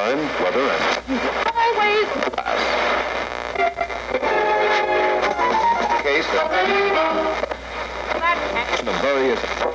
time, weather, and Always. case of the various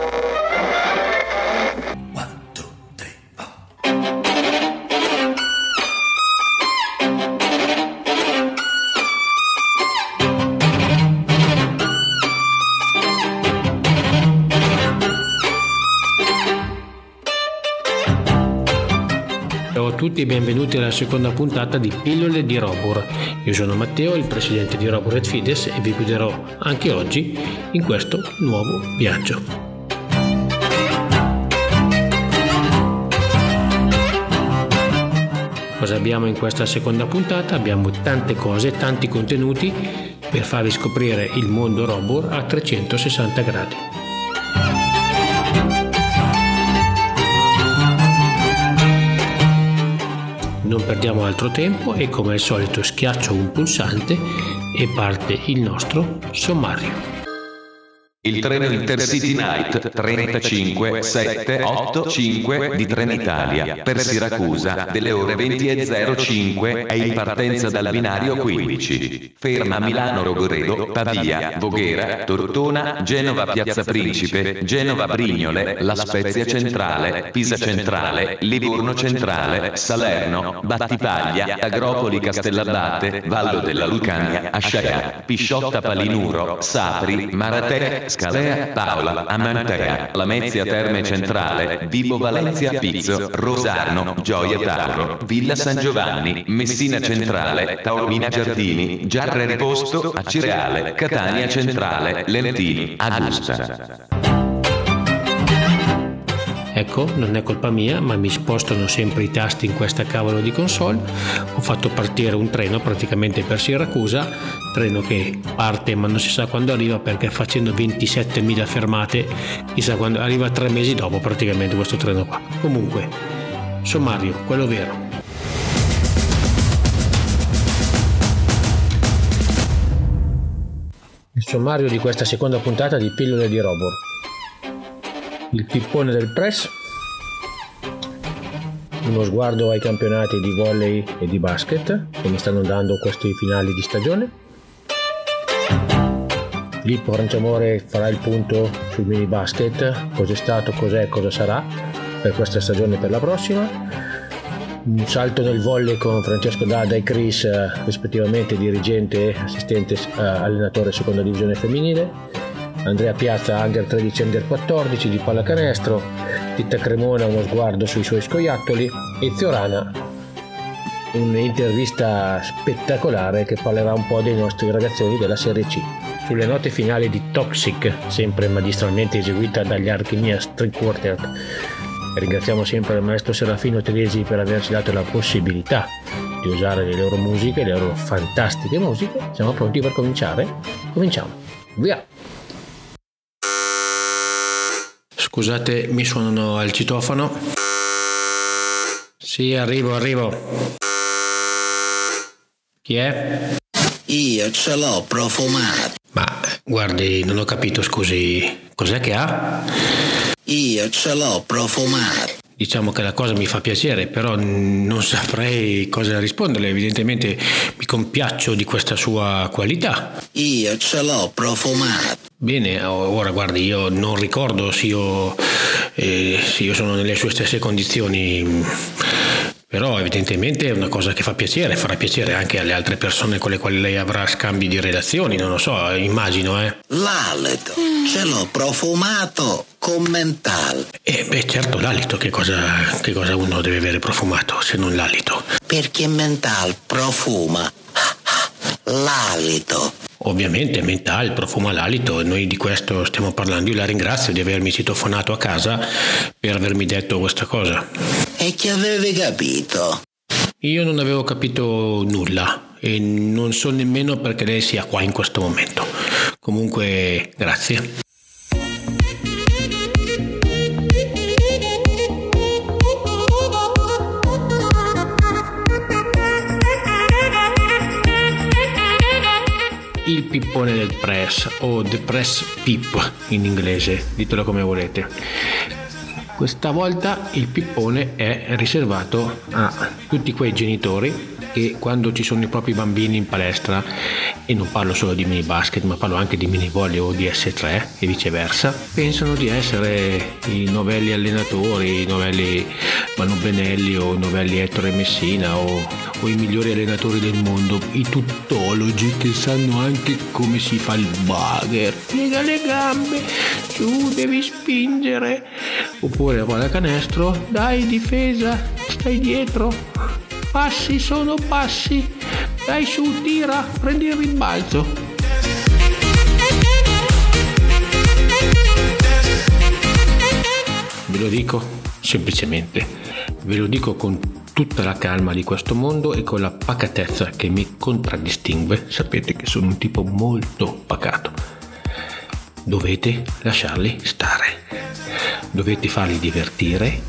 e benvenuti alla seconda puntata di Pillole di Robur. Io sono Matteo, il presidente di Robur et Fides e vi guiderò anche oggi in questo nuovo viaggio. Cosa abbiamo in questa seconda puntata? Abbiamo tante cose, tanti contenuti per farvi scoprire il mondo Robur a 360 gradi. Non perdiamo altro tempo e come al solito schiaccio un pulsante e parte il nostro sommario. Il treno Intercity Night 35 7 8 5 di Trenitalia per Siracusa delle ore 20.05 è in partenza dal binario 15. Ferma Milano Rogoredo, Pavia, Voghera, Tortona, Genova Piazza Principe, Genova Brignole, La Spezia Centrale, Pisa Centrale, Livorno Centrale, Salerno, Battipaglia, Agropoli Castellabate, Vallo della Lucania, Asciaga, Pisciotta Palinuro, Sapri, Maratè, Scalea, Paola, Amantea, Lamezia Terme Centrale, Vibo Valencia Pizzo, Rosarno, Gioia Tauro, Villa San Giovanni, Messina Centrale, Taormina Giardini, Giarre Riposto, Acireale, Catania Centrale, Lentini, Agusta. Ecco, non è colpa mia, ma mi spostano sempre i tasti in questa cavolo di console. Ho fatto partire un treno praticamente per Siracusa, treno che parte ma non si sa quando arriva perché facendo 27.000 fermate, chissà quando arriva tre mesi dopo praticamente questo treno qua. Comunque, sommario, quello vero. Il sommario di questa seconda puntata di Pillole di Robor. Il pippone del press, uno sguardo ai campionati di volley e di basket, come stanno andando questi finali di stagione. Lippo Franciamore farà il punto sul mini basket, cos'è stato, cos'è e cosa sarà per questa stagione e per la prossima. Un salto nel volley con Francesco Dada e Chris, eh, rispettivamente dirigente assistente eh, allenatore seconda divisione femminile. Andrea Piazza, Under 13 Under 14 di pallacanestro. Titta Cremona, uno sguardo sui suoi scoiattoli. E Ziorana, un'intervista spettacolare che parlerà un po' dei nostri ragazzoni della Serie C. Sulle note finali di Toxic, sempre magistralmente eseguita dagli Archimia Street Quartet, ringraziamo sempre il maestro Serafino Tedesi per averci dato la possibilità di usare le loro musiche, le loro fantastiche musiche. Siamo pronti per cominciare? Cominciamo. Via! Scusate, mi suonano al citofono. Sì, arrivo, arrivo. Chi è? Io ce l'ho profumato. Ma guardi, non ho capito, scusi. Cos'è che ha? Io ce l'ho profumato. Diciamo che la cosa mi fa piacere, però non saprei cosa risponderle. Evidentemente mi compiaccio di questa sua qualità. Io ce l'ho profumato. Bene, ora guardi, io non ricordo se io, eh, se io sono nelle sue stesse condizioni, però evidentemente è una cosa che fa piacere, farà piacere anche alle altre persone con le quali lei avrà scambi di relazioni, non lo so, immagino, eh. L'alito. Ce l'ho profumato con mental. E beh, certo, l'alito, che cosa, che cosa uno deve avere profumato se non l'alito? Perché mental profuma. L'alito. Ovviamente mental profuma l'alito e noi di questo stiamo parlando. Io la ringrazio di avermi citofonato a casa per avermi detto questa cosa. E che avevi capito? Io non avevo capito nulla e non so nemmeno perché lei sia qua in questo momento. Comunque, grazie. Il pippone del press o the press pip in inglese, ditelo come volete. Questa volta il pippone è riservato a tutti quei genitori che quando ci sono i propri bambini in palestra, e non parlo solo di mini basket, ma parlo anche di mini volley o di S3 e viceversa, pensano di essere i novelli allenatori, i novelli Manu Benelli o i novelli Ettore Messina o, o i migliori allenatori del mondo, i tuttologi che sanno anche come si fa il bugger. Piega le gambe, su devi spingere. Oppure la pallacanestro, dai difesa, stai dietro, Passi sono passi. Dai su, tira, prendi il rimbalzo. Ve lo dico semplicemente, ve lo dico con tutta la calma di questo mondo e con la pacatezza che mi contraddistingue. Sapete che sono un tipo molto pacato. Dovete lasciarli stare dovete farli divertire,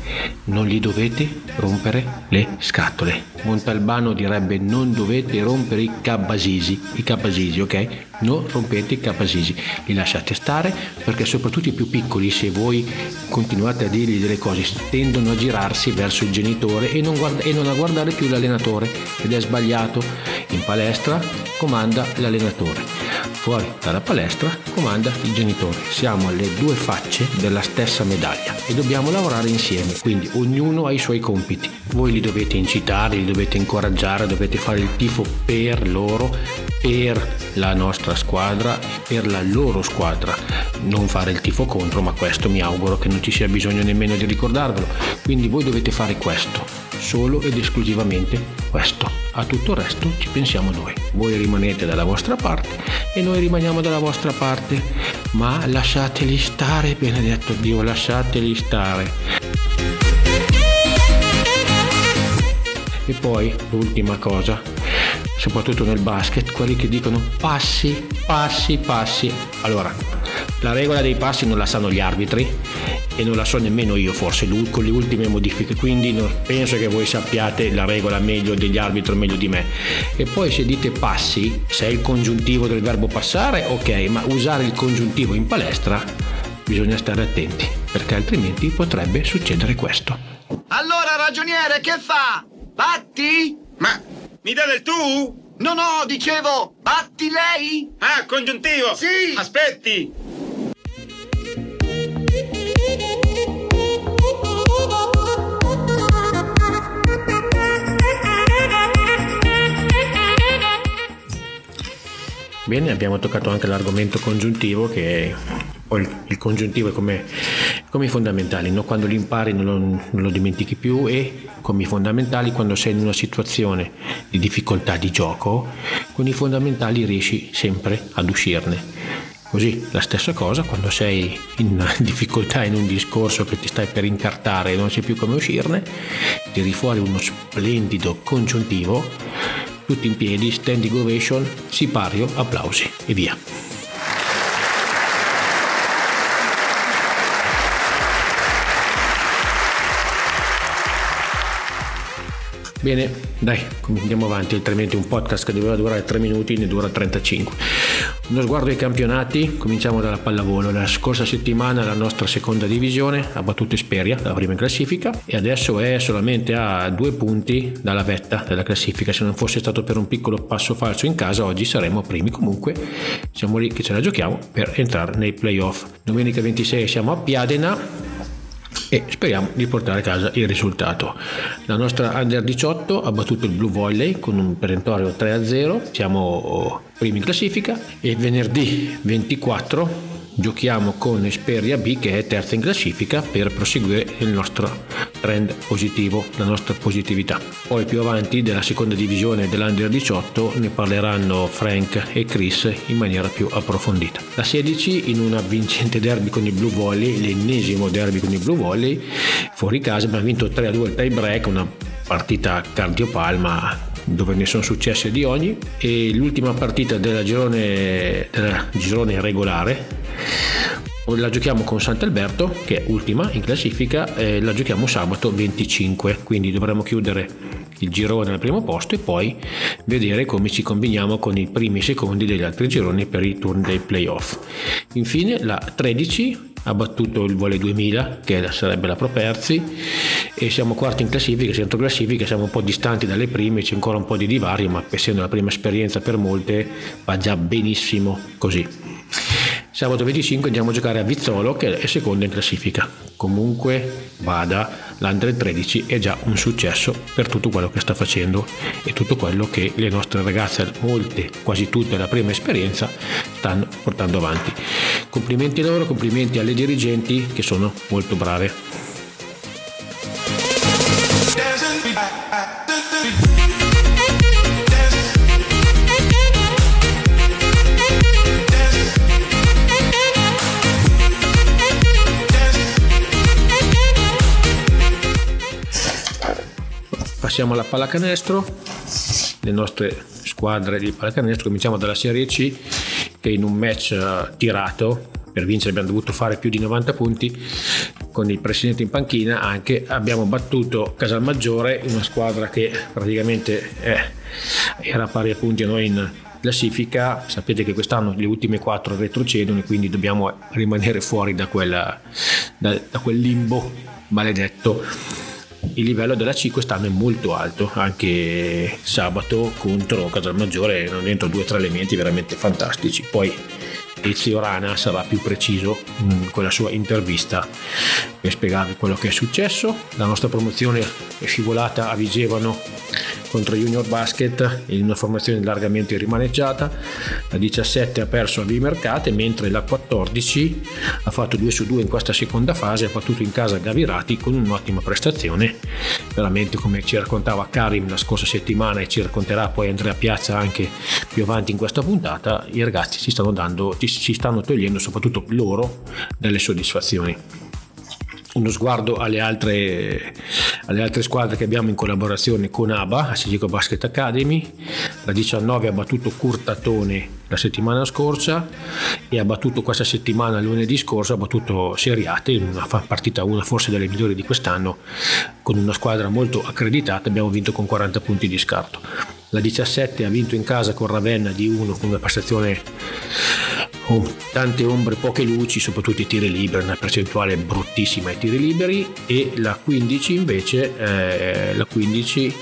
non gli dovete rompere le scatole. Montalbano direbbe non dovete rompere i cabasisi, i cabasisi, ok? Non rompete i cabasisi, li lasciate stare perché soprattutto i più piccoli, se voi continuate a dirgli delle cose, tendono a girarsi verso il genitore e non, guarda- e non a guardare più l'allenatore ed è sbagliato. In palestra comanda l'allenatore fuori dalla palestra comanda il genitore. Siamo alle due facce della stessa medaglia e dobbiamo lavorare insieme, quindi ognuno ha i suoi compiti. Voi li dovete incitare, li dovete incoraggiare, dovete fare il tifo per loro, per la nostra squadra, per la loro squadra. Non fare il tifo contro, ma questo mi auguro che non ci sia bisogno nemmeno di ricordarvelo. Quindi voi dovete fare questo, solo ed esclusivamente questo. A tutto il resto ci pensiamo noi. Voi rimanete dalla vostra parte e noi rimaniamo dalla vostra parte. Ma lasciateli stare, benedetto Dio, lasciateli stare. E poi l'ultima cosa, soprattutto nel basket, quelli che dicono passi, passi, passi. Allora, la regola dei passi non la sanno gli arbitri e non la so nemmeno io forse con le ultime modifiche, quindi non penso che voi sappiate la regola meglio degli arbitri meglio di me. E poi se dite passi, se è il congiuntivo del verbo passare, ok, ma usare il congiuntivo in palestra bisogna stare attenti, perché altrimenti potrebbe succedere questo. Allora, ragioniere, che fa? Batti? Ma mi dà del tu? No, no, dicevo, batti lei? Ah, congiuntivo! Sì! Aspetti! Bene, abbiamo toccato anche l'argomento congiuntivo che poi il congiuntivo è come, come i fondamentali, no? quando li impari non lo, non lo, dimentichi più e come i fondamentali quando sei in una situazione di difficoltà di gioco, con i fondamentali riesci sempre ad uscirne. Così la stessa cosa quando sei in difficoltà in un discorso che ti stai per incartare e non sai più come uscirne, tiri fuori uno splendido congiuntivo tutti in piedi, standing ovation, sipario, applausi e via. Bene, dai, andiamo avanti, altrimenti un podcast che doveva durare 3 minuti ne dura 35. Uno sguardo ai campionati, cominciamo dalla pallavolo. La scorsa settimana la nostra seconda divisione ha battuto Esperia, la prima in classifica, e adesso è solamente a due punti dalla vetta della classifica. Se non fosse stato per un piccolo passo falso in casa, oggi saremmo primi. Comunque siamo lì che ce la giochiamo per entrare nei playoff. Domenica 26 siamo a Piadena e speriamo di portare a casa il risultato. La nostra Under 18 ha battuto il Blue Volley con un perentorio 3-0, siamo primi in classifica e venerdì 24 giochiamo con Esperia B che è terza in classifica per proseguire il nostro trend positivo, la nostra positività. Poi più avanti della seconda divisione dell'Under 18 ne parleranno Frank e Chris in maniera più approfondita. La 16 in una vincente derby con il Blue Volley, l'ennesimo derby con il Blue Volley, fuori casa abbiamo vinto 3-2 il tie break, una partita cardiopalma dove ne sono successe di ogni. E l'ultima partita della girone, della girone regolare la giochiamo con Sant'Alberto che è ultima in classifica e la giochiamo sabato 25 quindi dovremo chiudere il girone al primo posto e poi vedere come ci combiniamo con i primi e secondi degli altri gironi per i turni dei playoff. Infine la 13 ha battuto il Vole 2000 che sarebbe la Properzi e siamo quarti in classifica, centro classifica, siamo un po' distanti dalle prime, c'è ancora un po' di divario ma essendo la prima esperienza per molte va già benissimo così. Sabato 25 andiamo a giocare a Vizzolo che è seconda in classifica. Comunque vada, l'Under 13 è già un successo per tutto quello che sta facendo e tutto quello che le nostre ragazze, molte, quasi tutte la prima esperienza, stanno portando avanti. Complimenti loro, complimenti alle dirigenti che sono molto brave. Passiamo alla pallacanestro, le nostre squadre di pallacanestro, cominciamo dalla Serie C che in un match eh, tirato per vincere abbiamo dovuto fare più di 90 punti con il presidente in panchina anche abbiamo battuto Casalmaggiore una squadra che praticamente è, era pari a punti a noi in classifica. Sapete che quest'anno le ultime quattro retrocedono e quindi dobbiamo rimanere fuori da, quella, da, da quel limbo maledetto il livello della C quest'anno è molto alto, anche sabato contro Casalmaggiore erano dentro due o tre elementi veramente fantastici. Poi Ezio Rana sarà più preciso con la sua intervista per spiegarvi quello che è successo. La nostra promozione è scivolata a Vigevano contro Junior Basket in una formazione largamente rimaneggiata. La 17 ha perso a Bimercate, mentre la 14 ha fatto 2 su 2 in questa seconda fase, ha battuto in casa Gavirati con un'ottima prestazione. Veramente come ci raccontava Karim la scorsa settimana e ci racconterà poi Andrea Piazza anche più avanti in questa puntata, i ragazzi si stanno dando, si stanno togliendo soprattutto loro delle soddisfazioni uno sguardo alle altre, alle altre, squadre che abbiamo in collaborazione con ABA, Assisico Basket Academy. La 19 ha battuto Curtatone la settimana scorsa e ha battuto questa settimana, lunedì scorso, ha battuto Seriate in una partita, una forse delle migliori di quest'anno, con una squadra molto accreditata. Abbiamo vinto con 40 punti di scarto. La 17 ha vinto in casa con Ravenna di 1 con una prestazione con tante ombre, poche luci, soprattutto i tiri liberi, una percentuale bruttissima ai tiri liberi e la 15 invece, eh, la 15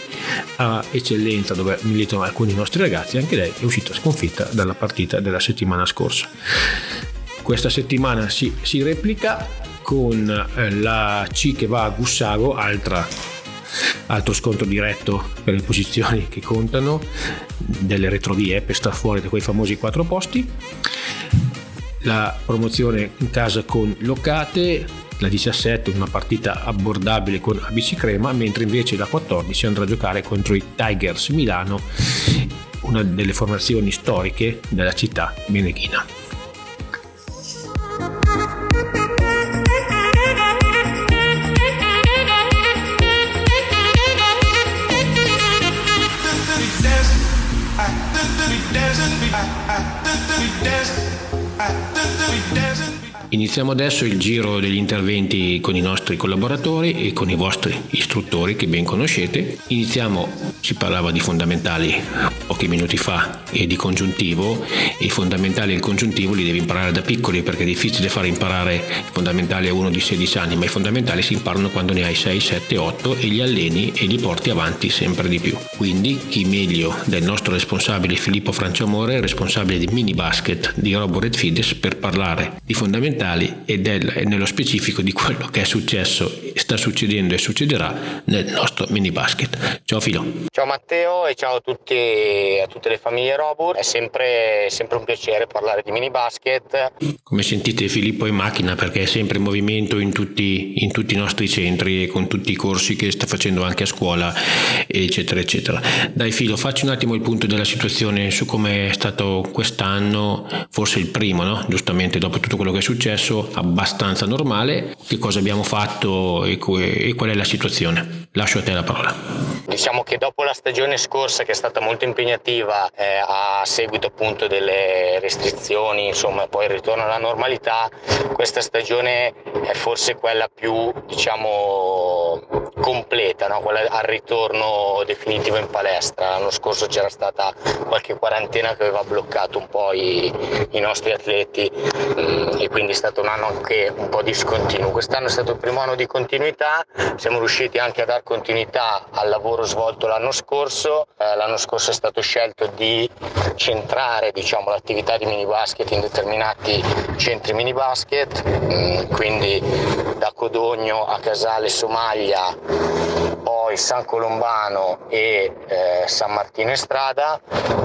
a eccellenza dove militano alcuni nostri ragazzi, anche lei è uscita sconfitta dalla partita della settimana scorsa. Questa settimana si, si replica con eh, la C che va a Gussago, altra altro scontro diretto per le posizioni che contano delle retrovie per star fuori da quei famosi quattro posti. La promozione in casa con Locate la 17 una partita abbordabile con ABC Crema mentre invece la 14 andrà a giocare contro i Tigers Milano una delle formazioni storiche della città meneghina Iniziamo adesso il giro degli interventi con i nostri collaboratori e con i vostri istruttori che ben conoscete. Iniziamo, si parlava di fondamentali pochi minuti fa e di congiuntivo. I fondamentali e il congiuntivo li devi imparare da piccoli perché è difficile fare imparare i fondamentali a uno di 16 anni, ma i fondamentali si imparano quando ne hai 6, 7, 8 e li alleni e li porti avanti sempre di più. Quindi chi meglio del nostro responsabile Filippo Franciamore, responsabile di mini basket di Robo Red Fides per parlare di fondamentali fondamentali e, del, e nello specifico di quello che è successo, sta succedendo e succederà nel nostro mini basket. Ciao Filo. Ciao Matteo e ciao a, tutti, a tutte le famiglie Robur, è sempre, sempre, un piacere parlare di mini basket. Come sentite Filippo è in macchina perché è sempre in movimento in tutti, in tutti i nostri centri e con tutti i corsi che sta facendo anche a scuola eccetera eccetera. Dai Filo facci un attimo il punto della situazione su come è stato quest'anno, forse il primo, no? giustamente dopo tutto quello che è successo successo abbastanza normale, che cosa abbiamo fatto e, qual è la situazione. Lascio a te la parola. Diciamo che dopo la stagione scorsa che è stata molto impegnativa eh, a seguito appunto delle restrizioni, insomma poi il ritorno alla normalità, questa stagione è forse quella più diciamo completa, no? quella al ritorno definitivo in palestra. L'anno scorso c'era stata qualche quarantena che aveva bloccato un po' i, i nostri atleti mm, e quindi è stato un anno anche un po' discontinuo. Quest'anno è stato il primo anno di continuità, siamo riusciti anche a dar continuità al lavoro svolto l'anno scorso. Eh, l'anno scorso è stato scelto di centrare diciamo, l'attività di mini basket in determinati centri mini basket, mm, quindi da Codogno a Casale Somaglia, poi San Colombano e eh, San Martino in strada.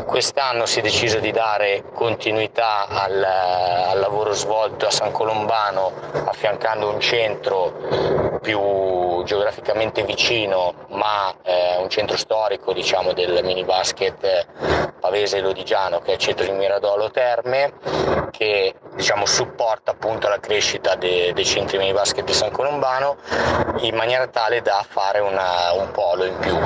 Quest'anno si è deciso di dare continuità al, al lavoro svolto a San Colombano affiancando un centro più geograficamente vicino ma eh, un centro storico diciamo, del mini basket pavese e lodigiano che è il centro di Miradolo Terme che diciamo, supporta appunto la crescita de, dei centri mini basket di San Colombano in maniera tale da fare una, un polo in più.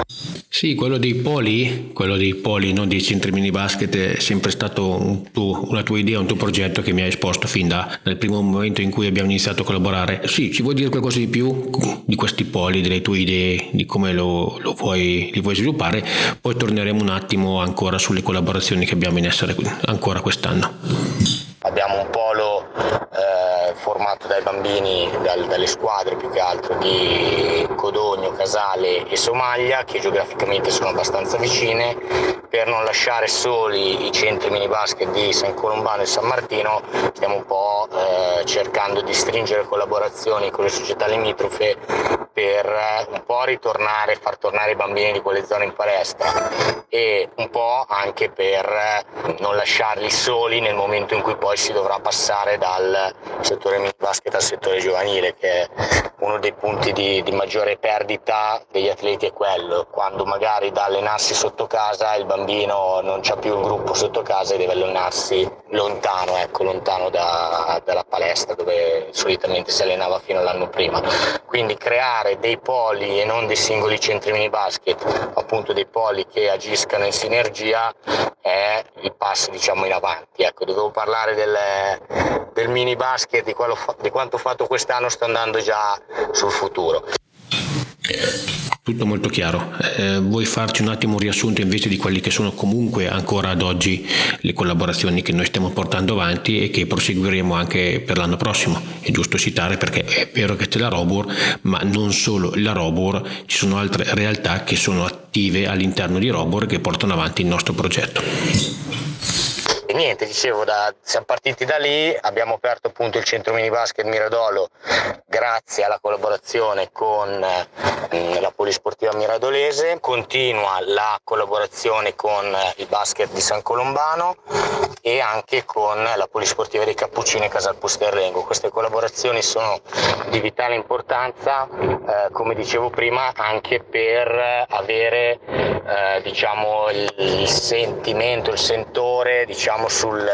Sì, quello dei poli, quello dei poli, non dei centri mini basket, è sempre stato un tuo, una tua idea, un tuo progetto che mi hai esposto fin da, dal primo momento in cui abbiamo iniziato a collaborare. Sì, ci vuoi dire qualcosa di più di questi poli, delle tue idee, di come lo, lo vuoi, li vuoi sviluppare? Poi torneremo un attimo ancora sulle collaborazioni che abbiamo in essere ancora quest'anno. Abbiamo un polo eh, formato dai bambini, dal, dalle squadre più che altro di Codogno, Casale e Somaglia che geograficamente sono abbastanza vicine per non lasciare soli i centri mini basket di San Colombano e San Martino stiamo un po' eh, cercando di stringere collaborazioni con le società limitrofe per eh, un po' ritornare, far tornare i bambini di quelle zone in palestra e un po' anche per eh, non lasciarli soli nel momento in cui poi si dovrà passare dal settore mini basket al settore giovanile che è uno dei punti di, di maggiore perdita degli atleti è quello, quando magari da allenarsi sotto casa il bambino non c'ha più il gruppo sotto casa e deve allenarsi lontano, ecco, lontano da, dalla palestra dove solitamente si allenava fino all'anno prima. Quindi creare dei poli e non dei singoli centri mini basket, appunto dei poli che agiscano in sinergia è il passo diciamo in avanti. Ecco, dovevo parlare del, del mini basket, di, quello, di quanto fatto quest'anno, sto andando già sul futuro. Tutto molto chiaro. Eh, vuoi farci un attimo un riassunto invece di quelli che sono comunque ancora ad oggi le collaborazioni che noi stiamo portando avanti e che proseguiremo anche per l'anno prossimo? È giusto citare perché è vero che c'è la Robur, ma non solo la Robur, ci sono altre realtà che sono attive all'interno di Robur che portano avanti il nostro progetto niente, dicevo, da, siamo partiti da lì, abbiamo aperto appunto il centro mini basket Miradolo grazie alla collaborazione con eh, la Polisportiva Miradolese, continua la collaborazione con il basket di San Colombano e anche con la Polisportiva dei Cappuccini e Casal Pusterlengo. Queste collaborazioni sono di vitale importanza, eh, come dicevo prima, anche per avere eh, diciamo, il, sentimento, il sentore diciamo, sul,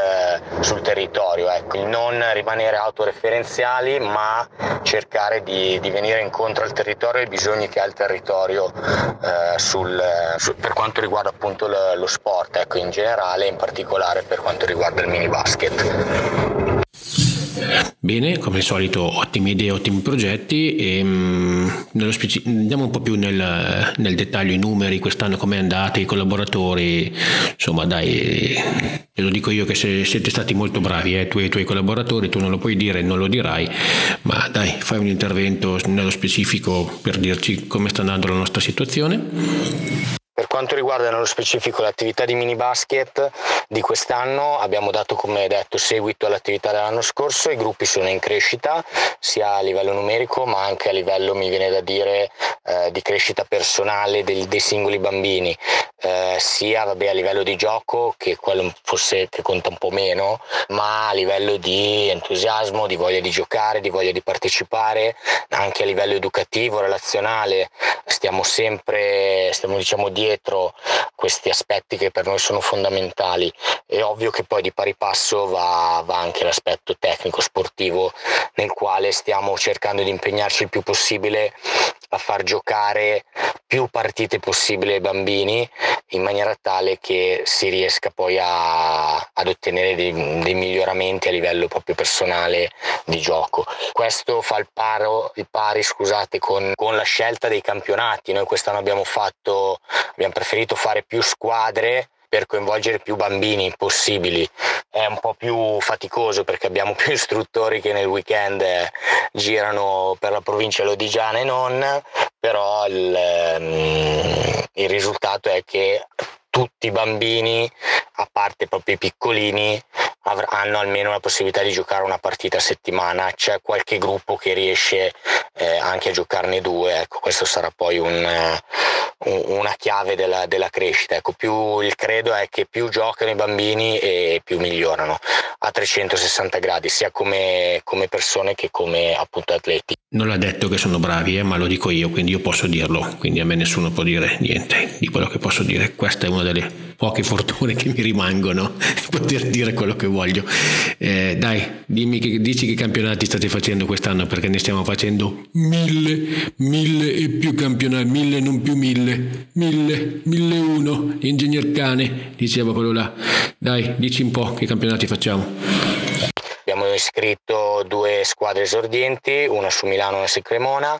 sul, territorio, ecco. non rimanere autoreferenziali ma cercare di, di, venire incontro al territorio e ai bisogni che ha il territorio eh, sul, sul, per quanto riguarda appunto lo, lo sport ecco, in generale e in particolare per quanto riguarda il mini basket. Bene, come al solito ottime idee, ottimi progetti e mh, mm, speci- andiamo un po' più nel, nel, dettaglio, i numeri, quest'anno come è andata, i collaboratori, insomma dai, te lo dico io che se, siete stati molto bravi, eh, tu e i tuoi collaboratori, tu non lo puoi dire, non lo dirai, ma dai, fai un intervento nello specifico per dirci come sta andando la nostra situazione. Quanto riguarda nello specifico l'attività di mini basket di quest'anno, abbiamo dato come detto seguito all'attività dell'anno scorso, i gruppi sono in crescita sia a livello numerico ma anche a livello, mi viene da dire, eh, di crescita personale dei, dei singoli bambini, eh, sia vabbè, a livello di gioco che quello forse che conta un po' meno, ma a livello di entusiasmo, di voglia di giocare, di voglia di partecipare, anche a livello educativo, relazionale, stiamo sempre, stiamo diciamo dietro questi aspetti che per noi sono fondamentali. È ovvio che poi di pari passo va, va anche l'aspetto tecnico sportivo nel quale stiamo cercando di impegnarci il più possibile a far giocare più partite possibile ai bambini in maniera tale che si riesca poi a, ad ottenere dei, dei, miglioramenti a livello proprio personale di gioco. Questo fa il, paro, il pari scusate, con, con la scelta dei campionati. Noi quest'anno abbiamo fatto, abbiamo preferito fare più squadre per coinvolgere più bambini possibili. È un po' più faticoso perché abbiamo più istruttori che nel weekend eh, girano per la provincia lodigiana e non, però il, ehm, il risultato è che tutti i bambini, a parte proprio i piccolini, hanno almeno la possibilità di giocare una partita a settimana. C'è qualche gruppo che riesce eh, anche a giocarne due. Ecco, questo sarà poi un, una chiave della, della, crescita. Ecco, più il credo è che più giocano i bambini e più migliorano a 360 gradi, sia come, come persone che come appunto atleti. Non l'ha detto che sono bravi, eh, ma lo dico io, quindi io posso dirlo, quindi a me nessuno può dire niente di quello che posso dire. Questa è una delle poche fortune che mi rimangono, poter dire quello che voglio. Eh, dai, dimmi che, dici che campionati state facendo quest'anno, perché ne stiamo facendo mille, mille e più campionati, mille non più mille, mille, mille uno, ingegner cane, diceva quello là. Dai, dici un po' che campionati facciamo. Abbiamo iscritto due squadre esordienti, una su Milano e una su Cremona.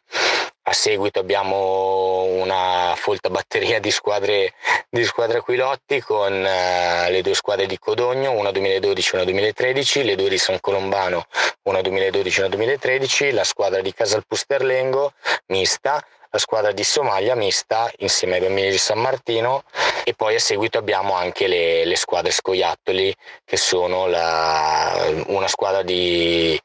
A seguito abbiamo una folta batteria di squadre, di squadre Aquilotti con uh, le due squadre di Codogno, una 2012 e una 2013, le due di San Colombano, una 2012 e una 2013, la squadra di Casalpusterlengo mista, la squadra di Somalia mista insieme ai bambini di San Martino e poi a seguito abbiamo anche le, le squadre scoiattoli che sono la, una squadra di,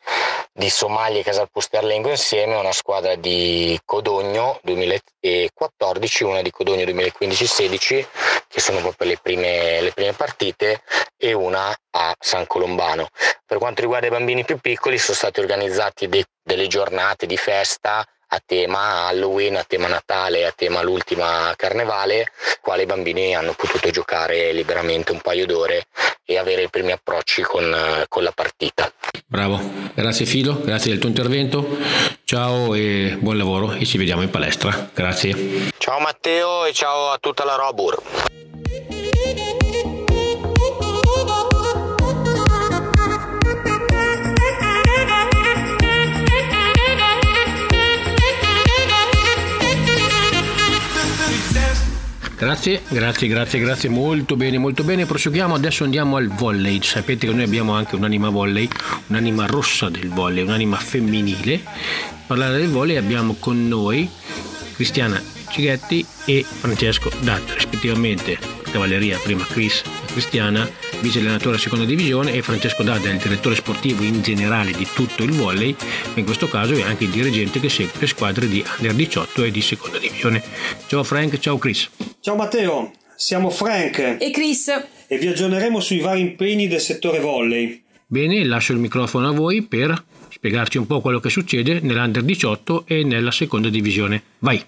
di Somalia e Casalpusterlengo insieme, una squadra di Codogno 2014, una di Codogno 2015-16 che sono proprio le prime, le prime partite e una a San Colombano. Per quanto riguarda i bambini più piccoli sono state organizzate de, delle giornate di festa a tema Halloween, a tema Natale, a tema l'ultima carnevale, quale i bambini hanno potuto giocare liberamente un paio d'ore e avere i primi approcci con, con la partita. Bravo, grazie Filo, grazie del tuo intervento, ciao e buon lavoro e ci vediamo in palestra, grazie. Ciao Matteo e ciao a tutta la Robur. Grazie, grazie, grazie, grazie, molto bene, molto bene. Proseguiamo, adesso andiamo al volley. Sapete che noi abbiamo anche un'anima volley, un'anima rossa del volley, un'anima femminile. Parlare del volley abbiamo con noi Cristiana Cighetti e Francesco Dat, rispettivamente cavalleria, prima Chris e Cristiana, vice allenatore a seconda divisione e Francesco Dada, il direttore sportivo in generale di tutto il volley, in questo caso è anche il dirigente che segue le squadre di Under 18 e di seconda divisione. Ciao Frank, ciao Chris. Ciao Matteo, siamo Frank e Chris e vi aggiorneremo sui vari impegni del settore volley. Bene, lascio il microfono a voi per spiegarci un po' quello che succede nell'Under 18 e nella seconda divisione. Vai!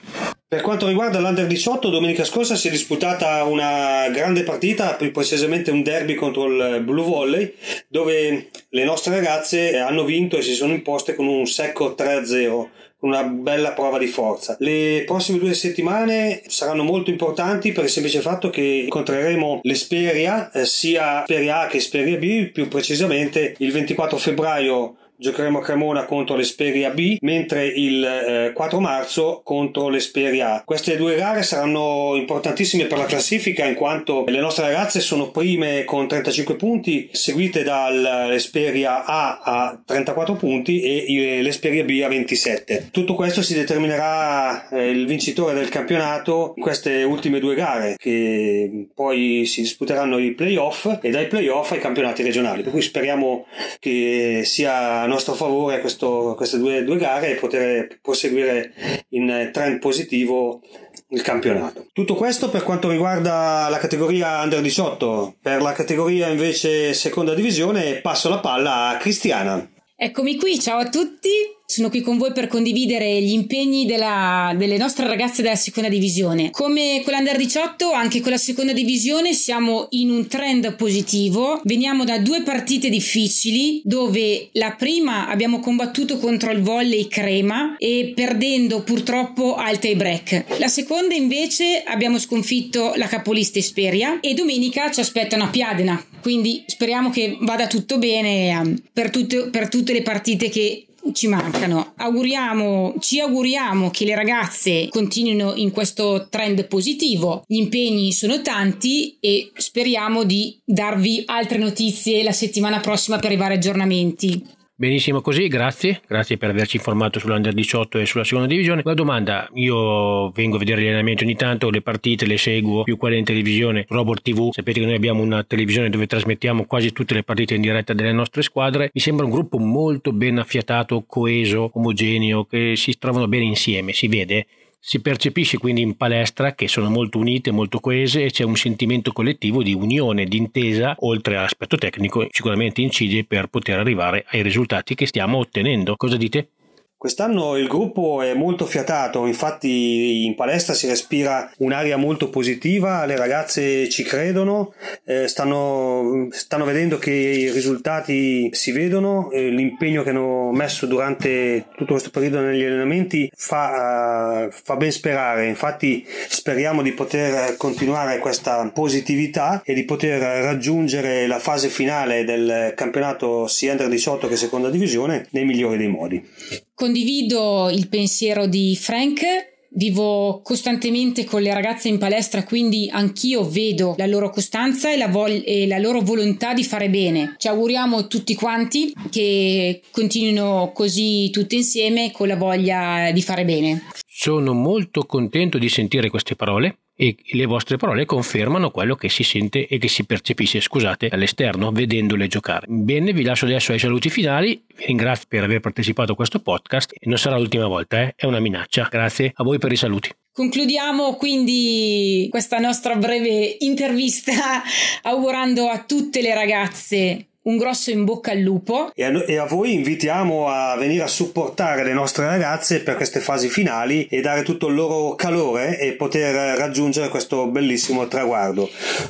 Per quanto riguarda l'Under 18, domenica scorsa si è disputata una grande partita, più precisamente un derby contro il Blue Volley, dove le nostre ragazze hanno vinto e si sono imposte con un secco 3-0 una bella prova di forza. Le prossime due settimane saranno molto importanti per il semplice fatto che incontreremo l'Esperia, eh, sia Speria A che Speria B, più precisamente il 24 febbraio giocheremo a Cremona contro l'Esperia B, mentre il eh, 4 marzo contro l'Esperia A. Queste due gare saranno importantissime per la classifica in quanto le nostre ragazze sono prime con 35 punti, seguite dall'Esperia A a 34 punti e l'Esperia B a 27. Tutto questo si determinerà eh, il vincitore del campionato in queste ultime due gare che poi si disputeranno i playoff e dai playoff ai campionati regionali. Per cui speriamo che sia nostro favore questo, queste due, due gare e poter proseguire in trend positivo il campionato. Tutto questo per quanto riguarda la categoria under 18. Per la categoria invece seconda divisione passo la palla a Cristiana. Eccomi qui, ciao a tutti. Sono qui con voi per condividere gli impegni della, delle nostre ragazze della seconda divisione. Come con l'Under 18, anche con la seconda divisione siamo in un trend positivo. Veniamo da due partite difficili dove la prima abbiamo combattuto contro il volley crema e perdendo purtroppo al tie break. La seconda invece abbiamo sconfitto la capolista Esperia e domenica ci aspettano a Piadena. Quindi speriamo che vada tutto bene um, per, tutte, per tutte le partite che ci mancano. Auguriamo, ci auguriamo che le ragazze continuino in questo trend positivo. Gli impegni sono tanti e speriamo di darvi altre notizie la settimana prossima per i vari aggiornamenti. Benissimo così, grazie, grazie per averci informato sull'Under 18 e sulla seconda divisione. Una domanda, io vengo a vedere gli allenamenti ogni tanto, le partite le seguo, più quelle in televisione, Robot TV, sapete che noi abbiamo una televisione dove trasmettiamo quasi tutte le partite in diretta delle nostre squadre, mi sembra un gruppo molto ben affiatato, coeso, omogeneo, che si trovano bene insieme, si vede si percepisce quindi in palestra che sono molto unite, molto coese e c'è un sentimento collettivo di unione, di intesa, oltre all'aspetto tecnico, sicuramente incide per poter arrivare ai risultati che stiamo ottenendo. Cosa dite? Quest'anno il gruppo è molto fiatato, infatti in palestra si respira un'aria molto positiva, le ragazze ci credono, eh, stanno, stanno, vedendo che i risultati si vedono, eh, l'impegno che hanno messo durante tutto questo periodo negli allenamenti fa, uh, fa ben sperare, infatti speriamo di poter continuare questa positività e di poter raggiungere la fase finale del campionato sia Under 18 che seconda divisione nei migliori dei modi. Condivido il pensiero di Frank. Vivo costantemente con le ragazze in palestra, quindi anch'io vedo la loro costanza e la, vol- e la loro volontà di fare bene. Ci auguriamo tutti quanti che continuino così tutte insieme con la voglia di fare bene. Sono molto contento di sentire queste parole e le vostre parole confermano quello che si sente e che si percepisce, scusate, all'esterno, vedendole giocare. Bene, vi lascio adesso ai saluti finali, vi ringrazio per aver partecipato a questo podcast non sarà l'ultima volta, eh? è una minaccia. Grazie a voi per i saluti. Concludiamo quindi questa nostra breve intervista augurando a tutte le ragazze un grosso in bocca al lupo. E a, e a, voi invitiamo a venire a supportare le nostre ragazze per queste fasi finali e dare tutto il loro calore e poter raggiungere questo bellissimo traguardo.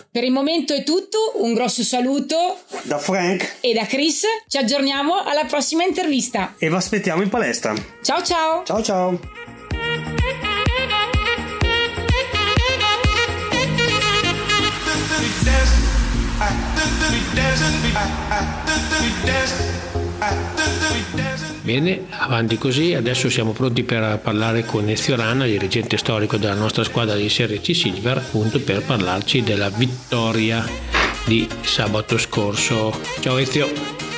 Per il momento è tutto, un grosso saluto da Frank e da Chris. Ci aggiorniamo alla prossima intervista. E vi aspettiamo in palestra. Ciao ciao. Ciao ciao. Bene, avanti così, adesso siamo pronti per parlare con Ezio Rana, dirigente storico della nostra squadra di Serie C Silver, appunto per parlarci della vittoria di sabato scorso. Ciao Ezio!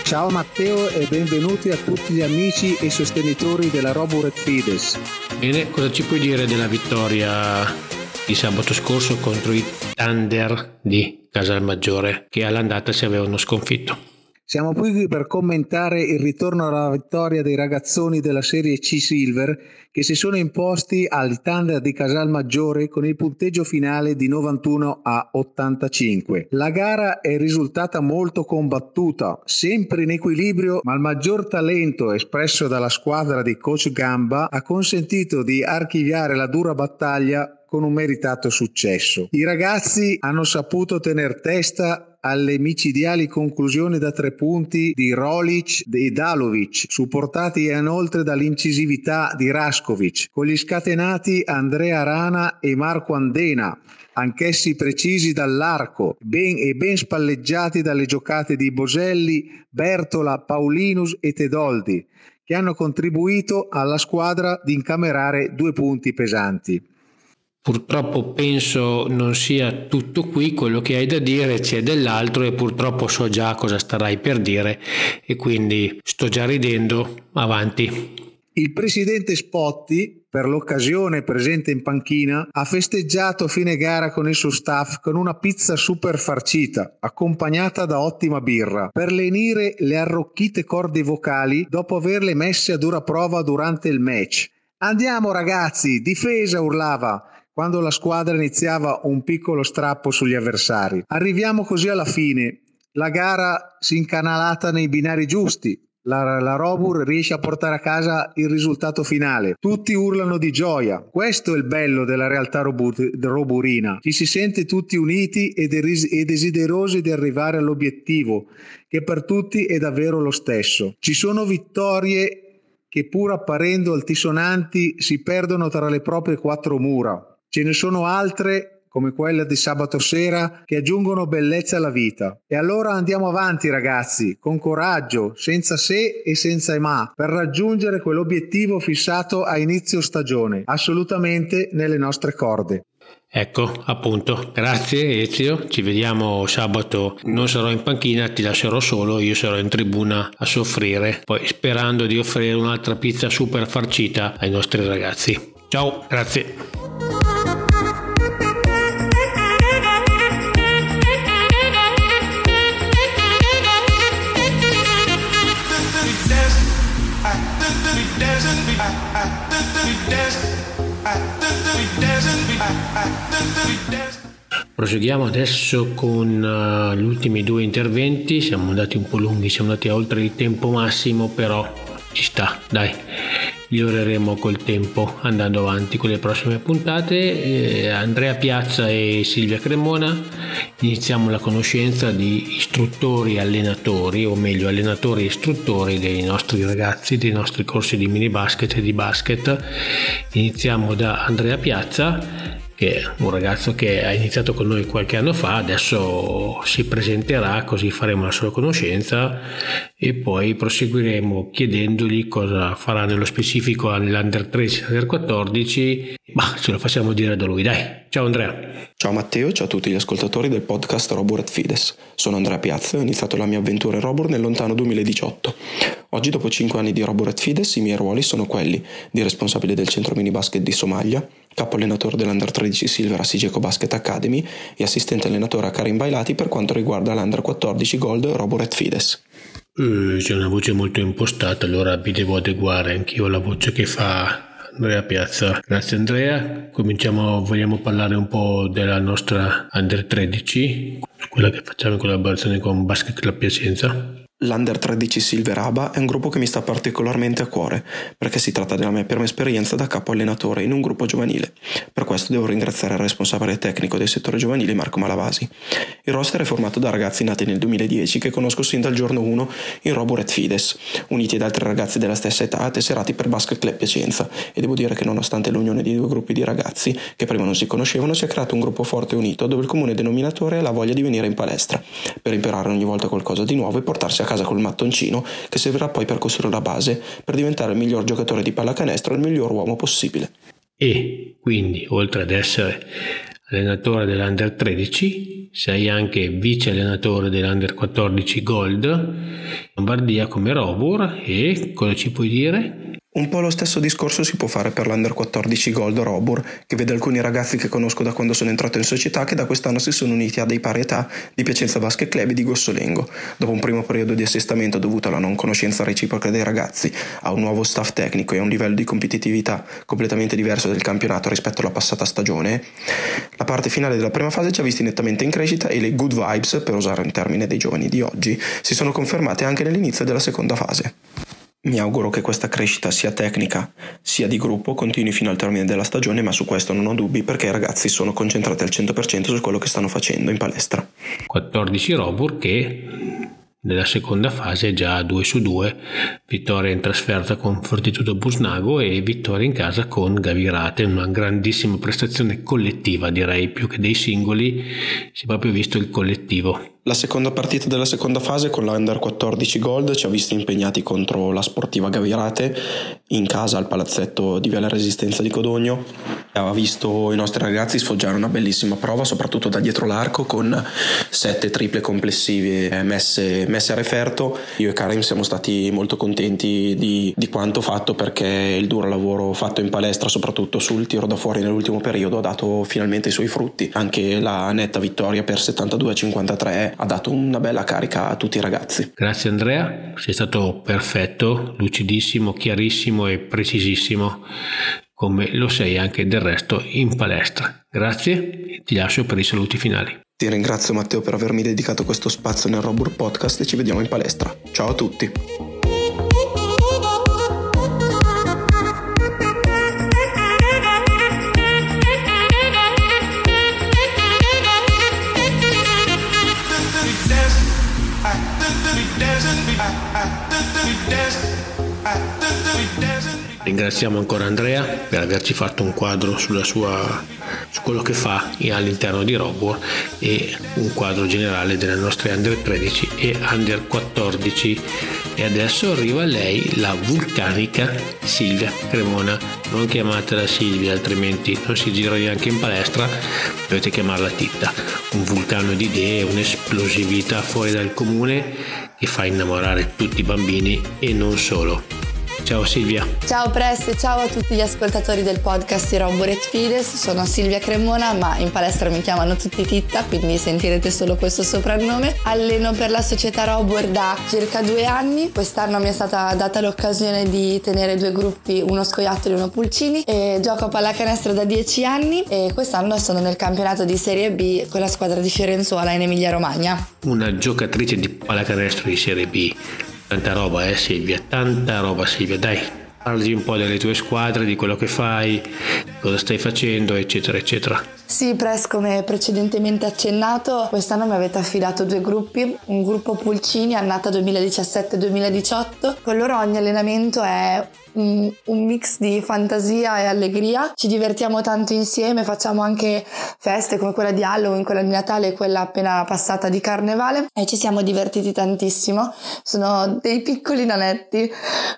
Ciao Matteo e benvenuti a tutti gli amici e sostenitori della Roboret Fides. Bene, cosa ci puoi dire della vittoria di sabato scorso contro i Thunder di Casalmaggiore che all'andata si avevano sconfitto? Siamo qui per commentare il ritorno alla vittoria dei ragazzoni della serie C Silver che si sono imposti al Thunder di Casalmaggiore con il punteggio finale di 91 a 85. La gara è risultata molto combattuta, sempre in equilibrio, ma il maggior talento espresso dalla squadra di coach Gamba ha consentito di archiviare la dura battaglia con un meritato successo. I ragazzi hanno saputo tener testa alle micidiali conclusioni da tre punti di Rolic e Dalovic, supportati inoltre dall'incisività di Raskovic, con gli scatenati Andrea Rana e Marco Andena, anch'essi precisi dall'arco ben e ben spalleggiati dalle giocate di Boselli, Bertola, Paulinus e Tedoldi, che hanno contribuito alla squadra di incamerare due punti pesanti. Purtroppo penso non sia tutto qui, quello che hai da dire c'è dell'altro e purtroppo so già cosa starai per dire e quindi sto già ridendo, avanti. Il presidente Spotti, per l'occasione presente in panchina, ha festeggiato fine gara con il suo staff con una pizza super farcita, accompagnata da ottima birra, per lenire le arrocchite corde vocali dopo averle messe a dura prova durante il match. Andiamo ragazzi, difesa urlava quando la squadra iniziava un piccolo strappo sugli avversari. Arriviamo così alla fine. La gara si incanalata nei binari giusti, la, la Robur riesce a portare a casa il risultato finale. Tutti urlano di gioia. Questo è il bello della realtà robur- roburina. Ci si sente tutti uniti e, deris- e desiderosi di arrivare all'obiettivo, che per tutti è davvero lo stesso. Ci sono vittorie che pur apparendo altisonanti si perdono tra le proprie quattro mura. Ce ne sono altre come quella di sabato sera che aggiungono bellezza alla vita. E allora andiamo avanti ragazzi, con coraggio, senza se e senza ma, per raggiungere quell'obiettivo fissato a inizio stagione, assolutamente nelle nostre corde. Ecco, appunto, grazie Ezio, ci vediamo sabato, non sarò in panchina, ti lascerò solo, io sarò in tribuna a soffrire, poi sperando di offrire un'altra pizza super farcita ai nostri ragazzi. Ciao, grazie. Proseguiamo adesso con uh, gli ultimi due interventi, siamo andati un po' lunghi, siamo andati oltre il tempo massimo, però ci sta, dai, miglioreremo col tempo andando avanti con le prossime puntate. Eh, Andrea Piazza e Silvia Cremona, iniziamo la conoscenza di istruttori e allenatori, o meglio allenatori e istruttori dei nostri ragazzi, dei nostri corsi di mini basket e di basket. Iniziamo da Andrea Piazza che è un ragazzo che ha iniziato con noi qualche anno fa, adesso si presenterà così faremo la sua conoscenza e poi proseguiremo chiedendogli cosa farà nello specifico all'Under 13 Under 14, ma ce lo facciamo dire da lui, dai. Ciao Andrea. Ciao Matteo, ciao a tutti gli ascoltatori del podcast Robur at Fides. Sono Andrea Piazza e ho iniziato la mia avventura in Robur nel lontano 2018. Oggi, dopo 5 anni di Robur at Fides, i miei ruoli sono quelli di responsabile del centro mini basket di Somalia, capo allenatore dell'Under 13 Silver a Sigeco Basket Academy e assistente allenatore a Karim Bailati per quanto riguarda l'Under 14 Gold Robur at Fides. Uh, c'è una voce molto impostata, allora vi devo adeguare anch'io alla voce che fa Andrea Piazza. Grazie Andrea. Cominciamo, vogliamo parlare un po' della nostra Under 13, quella che facciamo in collaborazione con Basket Club Piacenza. L'Under 13 Silver ABA è un gruppo che mi sta particolarmente a cuore, perché si tratta della mia prima esperienza da capo allenatore in un gruppo giovanile. Per questo devo ringraziare il responsabile tecnico del settore giovanile Marco Malavasi. Il roster è formato da ragazzi nati nel 2010 che conosco sin dal giorno 1 in Roboret Fides, uniti ad altri ragazzi della stessa età tesserati per Basket Club Piacenza, e devo dire che nonostante l'unione di due gruppi di ragazzi che prima non si conoscevano, si è creato un gruppo forte e unito dove il comune denominatore è la voglia di venire in palestra, per imparare ogni volta qualcosa di nuovo e portarsi a casa col mattoncino che servirà poi per costruire la base per diventare il miglior giocatore di pallacanestro e il miglior uomo possibile. E quindi, oltre ad essere allenatore dell'Under 13, sei anche vice allenatore dell'Under 14 Gold, Lombardia come Robur e cosa ci puoi dire? Un po' lo stesso discorso si può fare per l'Under 14 Gold Robur, che vede alcuni ragazzi che conosco da quando sono entrato in società che da quest'anno si sono uniti a dei pari età di Piacenza Basket Club e di Gossolengo. Dopo un primo periodo di assestamento dovuto alla non conoscenza reciproca dei ragazzi, a un nuovo staff tecnico e a un livello di competitività completamente diverso del campionato rispetto alla passata stagione, la parte finale della prima fase ci ha visti nettamente in e le good vibes, per usare un termine dei giovani di oggi, si sono confermate anche nell'inizio della seconda fase. Mi auguro che questa crescita sia tecnica sia di gruppo continui fino al termine della stagione, ma su questo non ho dubbi perché i ragazzi sono concentrati al 100% su quello che stanno facendo in palestra. 14 Robur che nella seconda fase già 2 su 2, vittoria in trasferta con Fortitudo Busnago e vittoria in casa con Gavirate, una grandissima prestazione collettiva direi più che dei singoli, si è proprio visto il collettivo. La seconda partita della seconda fase con l'Under 14 Gold ci ha visti impegnati contro la Sportiva Gavirate in casa al palazzetto di Via Resistenza di Codogno. Ha visto i nostri ragazzi sfoggiare una bellissima prova, soprattutto da dietro l'arco, con sette triple complessive messe, messe a referto. Io e Karim siamo stati molto contenti di, di quanto fatto perché il duro lavoro fatto in palestra, soprattutto sul tiro da fuori nell'ultimo periodo, ha dato finalmente i suoi frutti. Anche la netta vittoria per 72-53 ha dato una bella carica a tutti i ragazzi. Grazie Andrea, sei stato perfetto, lucidissimo, chiarissimo e precisissimo, come lo sei anche del resto in palestra. Grazie e ti lascio per i saluti finali. Ti ringrazio Matteo per avermi dedicato questo spazio nel Robur Podcast e ci vediamo in palestra. Ciao a tutti! Ringraziamo ancora Andrea per averci fatto un quadro sulla sua, su quello che fa all'interno di Robot e un quadro generale delle nostre under 13 e under 14 e adesso arriva lei la vulcanica Silvia Cremona. Non chiamatela Silvia altrimenti non si gira neanche in palestra. Dovete chiamarla Titta. Un vulcano di idee un'esplosività fuori dal comune che fa innamorare tutti i bambini e non solo Ciao Silvia. Ciao Press e ciao a tutti gli ascoltatori del podcast di Roboret Fides. Sono Silvia Cremona, ma in palestra mi chiamano tutti Titta, quindi sentirete solo questo soprannome. Alleno per la società Robor da circa due anni. Quest'anno mi è stata data l'occasione di tenere due gruppi, uno scoiattolo e uno pulcini. E gioco a pallacanestro da dieci anni e quest'anno sono nel campionato di Serie B con la squadra di Fiorenzuola in Emilia Romagna. Una giocatrice di pallacanestro di Serie B Tanta roba, eh Silvia, tanta roba Silvia, dai, parli un po' delle tue squadre, di quello che fai, cosa stai facendo, eccetera, eccetera. Sì, Press, come precedentemente accennato, quest'anno mi avete affidato due gruppi, un gruppo Pulcini, annata 2017-2018, con loro ogni allenamento è un, un mix di fantasia e allegria. Ci divertiamo tanto insieme, facciamo anche feste come quella di Halloween, quella di Natale e quella appena passata di Carnevale e ci siamo divertiti tantissimo. Sono dei piccoli nanetti.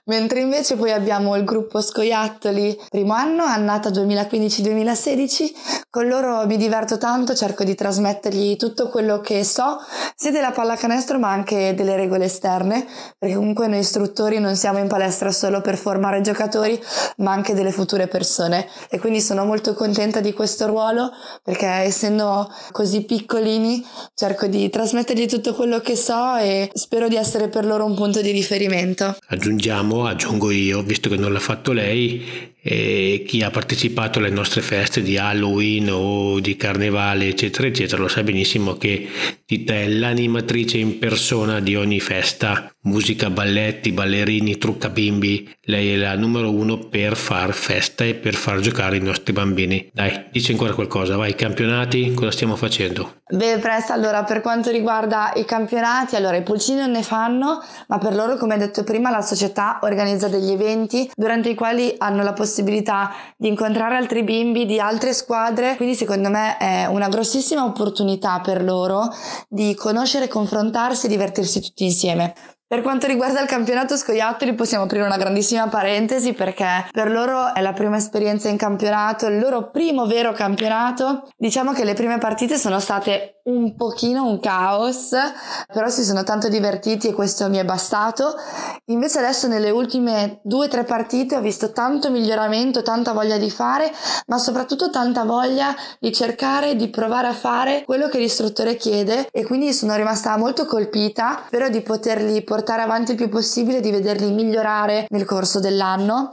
Mentre invece poi abbiamo il gruppo Scoiattoli, primo anno, annata 2015-2016. Con loro mi diverto tanto, cerco di trasmettergli tutto quello che so, sia della pallacanestro ma anche delle regole esterne, perché comunque noi istruttori non siamo in palestra solo per formare giocatori ma anche delle future persone e quindi sono molto contenta di questo ruolo perché essendo così piccolini cerco di trasmettergli tutto quello che so e spero di essere per loro un punto di riferimento. Aggiungiamo, aggiungo io, visto che non l'ha fatto lei, e chi ha partecipato alle nostre feste di Halloween o di Carnevale eccetera eccetera lo sa benissimo che Tita è l'animatrice in persona di ogni festa musica balletti ballerini trucca bimbi. Lei è la numero uno per far festa e per far giocare i nostri bambini. Dai dici ancora qualcosa vai campionati cosa stiamo facendo? Beh, presto, allora per quanto riguarda i campionati, allora i pulcini non ne fanno, ma per loro, come detto prima, la società organizza degli eventi durante i quali hanno la possibilità di incontrare altri bimbi di altre squadre, quindi secondo me è una grossissima opportunità per loro di conoscere, confrontarsi e divertirsi tutti insieme. Per quanto riguarda il campionato scoiattoli possiamo aprire una grandissima parentesi perché per loro è la prima esperienza in campionato, il loro primo vero campionato. Diciamo che le prime partite sono state un pochino un caos, però si sono tanto divertiti e questo mi è bastato. Invece adesso nelle ultime due o tre partite ho visto tanto miglioramento, tanta voglia di fare, ma soprattutto tanta voglia di cercare di provare a fare quello che l'istruttore chiede e quindi sono rimasta molto colpita, spero di poterli portare avanti il più possibile, di vederli migliorare nel corso dell'anno.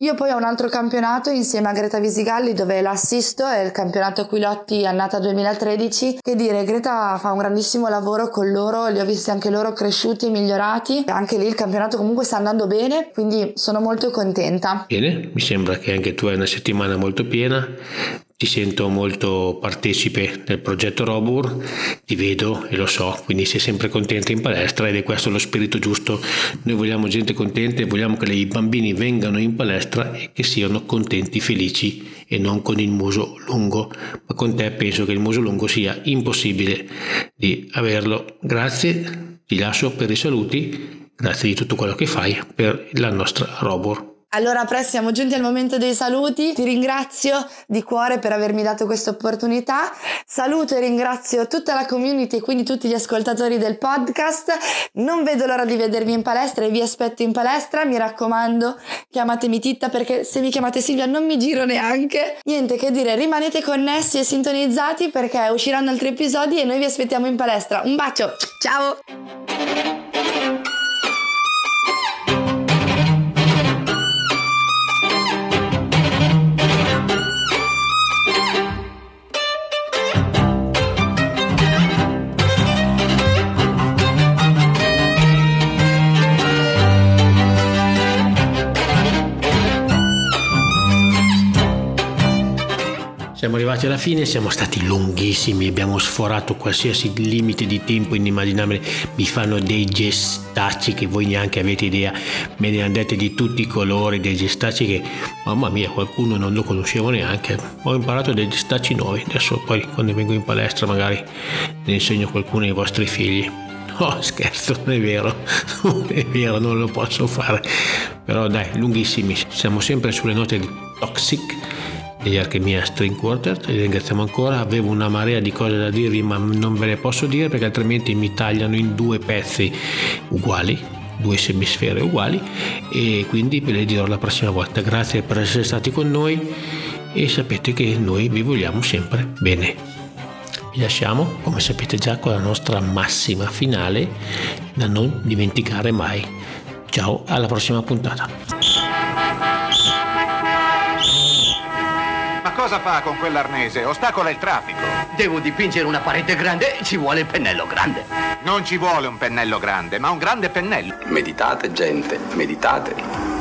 Io poi ho un altro campionato insieme a Greta Visigalli dove l'assisto, è il campionato Aquilotti annata 2013. Che dire, Greta fa un grandissimo lavoro con loro, li ho visti anche loro cresciuti e migliorati. Anche lì il campionato comunque sta andando bene, quindi sono molto contenta. Bene, mi sembra che anche tu hai una settimana molto piena ti sento molto partecipe del progetto Robur, ti vedo e lo so, quindi sei sempre contenta in palestra ed è questo lo spirito giusto. Noi vogliamo gente contenta e vogliamo che i bambini vengano in palestra e che siano contenti, felici e non con il muso lungo, ma con te penso che il muso lungo sia impossibile di averlo. Grazie, ti lascio per i saluti, grazie di tutto quello che fai per la nostra Robur. Allora, Pre, siamo giunti al momento dei saluti. Ti ringrazio di cuore per avermi dato questa opportunità. Saluto e ringrazio tutta la community e quindi tutti gli ascoltatori del podcast. Non vedo l'ora di vedervi in palestra e vi aspetto in palestra. Mi raccomando, chiamatemi Titta perché se mi chiamate Silvia non mi giro neanche. Niente che dire, rimanete connessi e sintonizzati perché usciranno altri episodi e noi vi aspettiamo in palestra. Un bacio, ciao! Siamo arrivati alla fine, siamo stati lunghissimi, abbiamo sforato qualsiasi limite di tempo inimmaginabile, mi fanno dei gestacci che voi neanche avete idea, me ne andate di tutti i colori, dei gestacci che, mamma mia, qualcuno non lo conoscevo neanche, ho imparato dei gestacci nuovi, adesso poi quando vengo in palestra magari ne insegno qualcuno ai vostri figli. Oh, scherzo, non è vero, non è vero, non lo posso fare. Però dai, lunghissimi, siamo sempre sulle note di Toxic degli Archemia String Quartet, li ringraziamo ancora, avevo una marea di cose da dirvi ma non ve le posso dire perché altrimenti mi tagliano in due pezzi uguali, due semisfere uguali e quindi ve le dirò la prossima volta. Grazie per essere stati con noi e sapete che noi vi vogliamo sempre bene. Vi lasciamo, come sapete già, con la nostra massima finale da non dimenticare mai. Ciao, alla prossima puntata. Cosa fa con quell'arnese? Ostacola il traffico. Devo dipingere una parete grande, ci vuole il pennello grande. Non ci vuole un pennello grande, ma un grande pennello. Meditate, gente, meditate.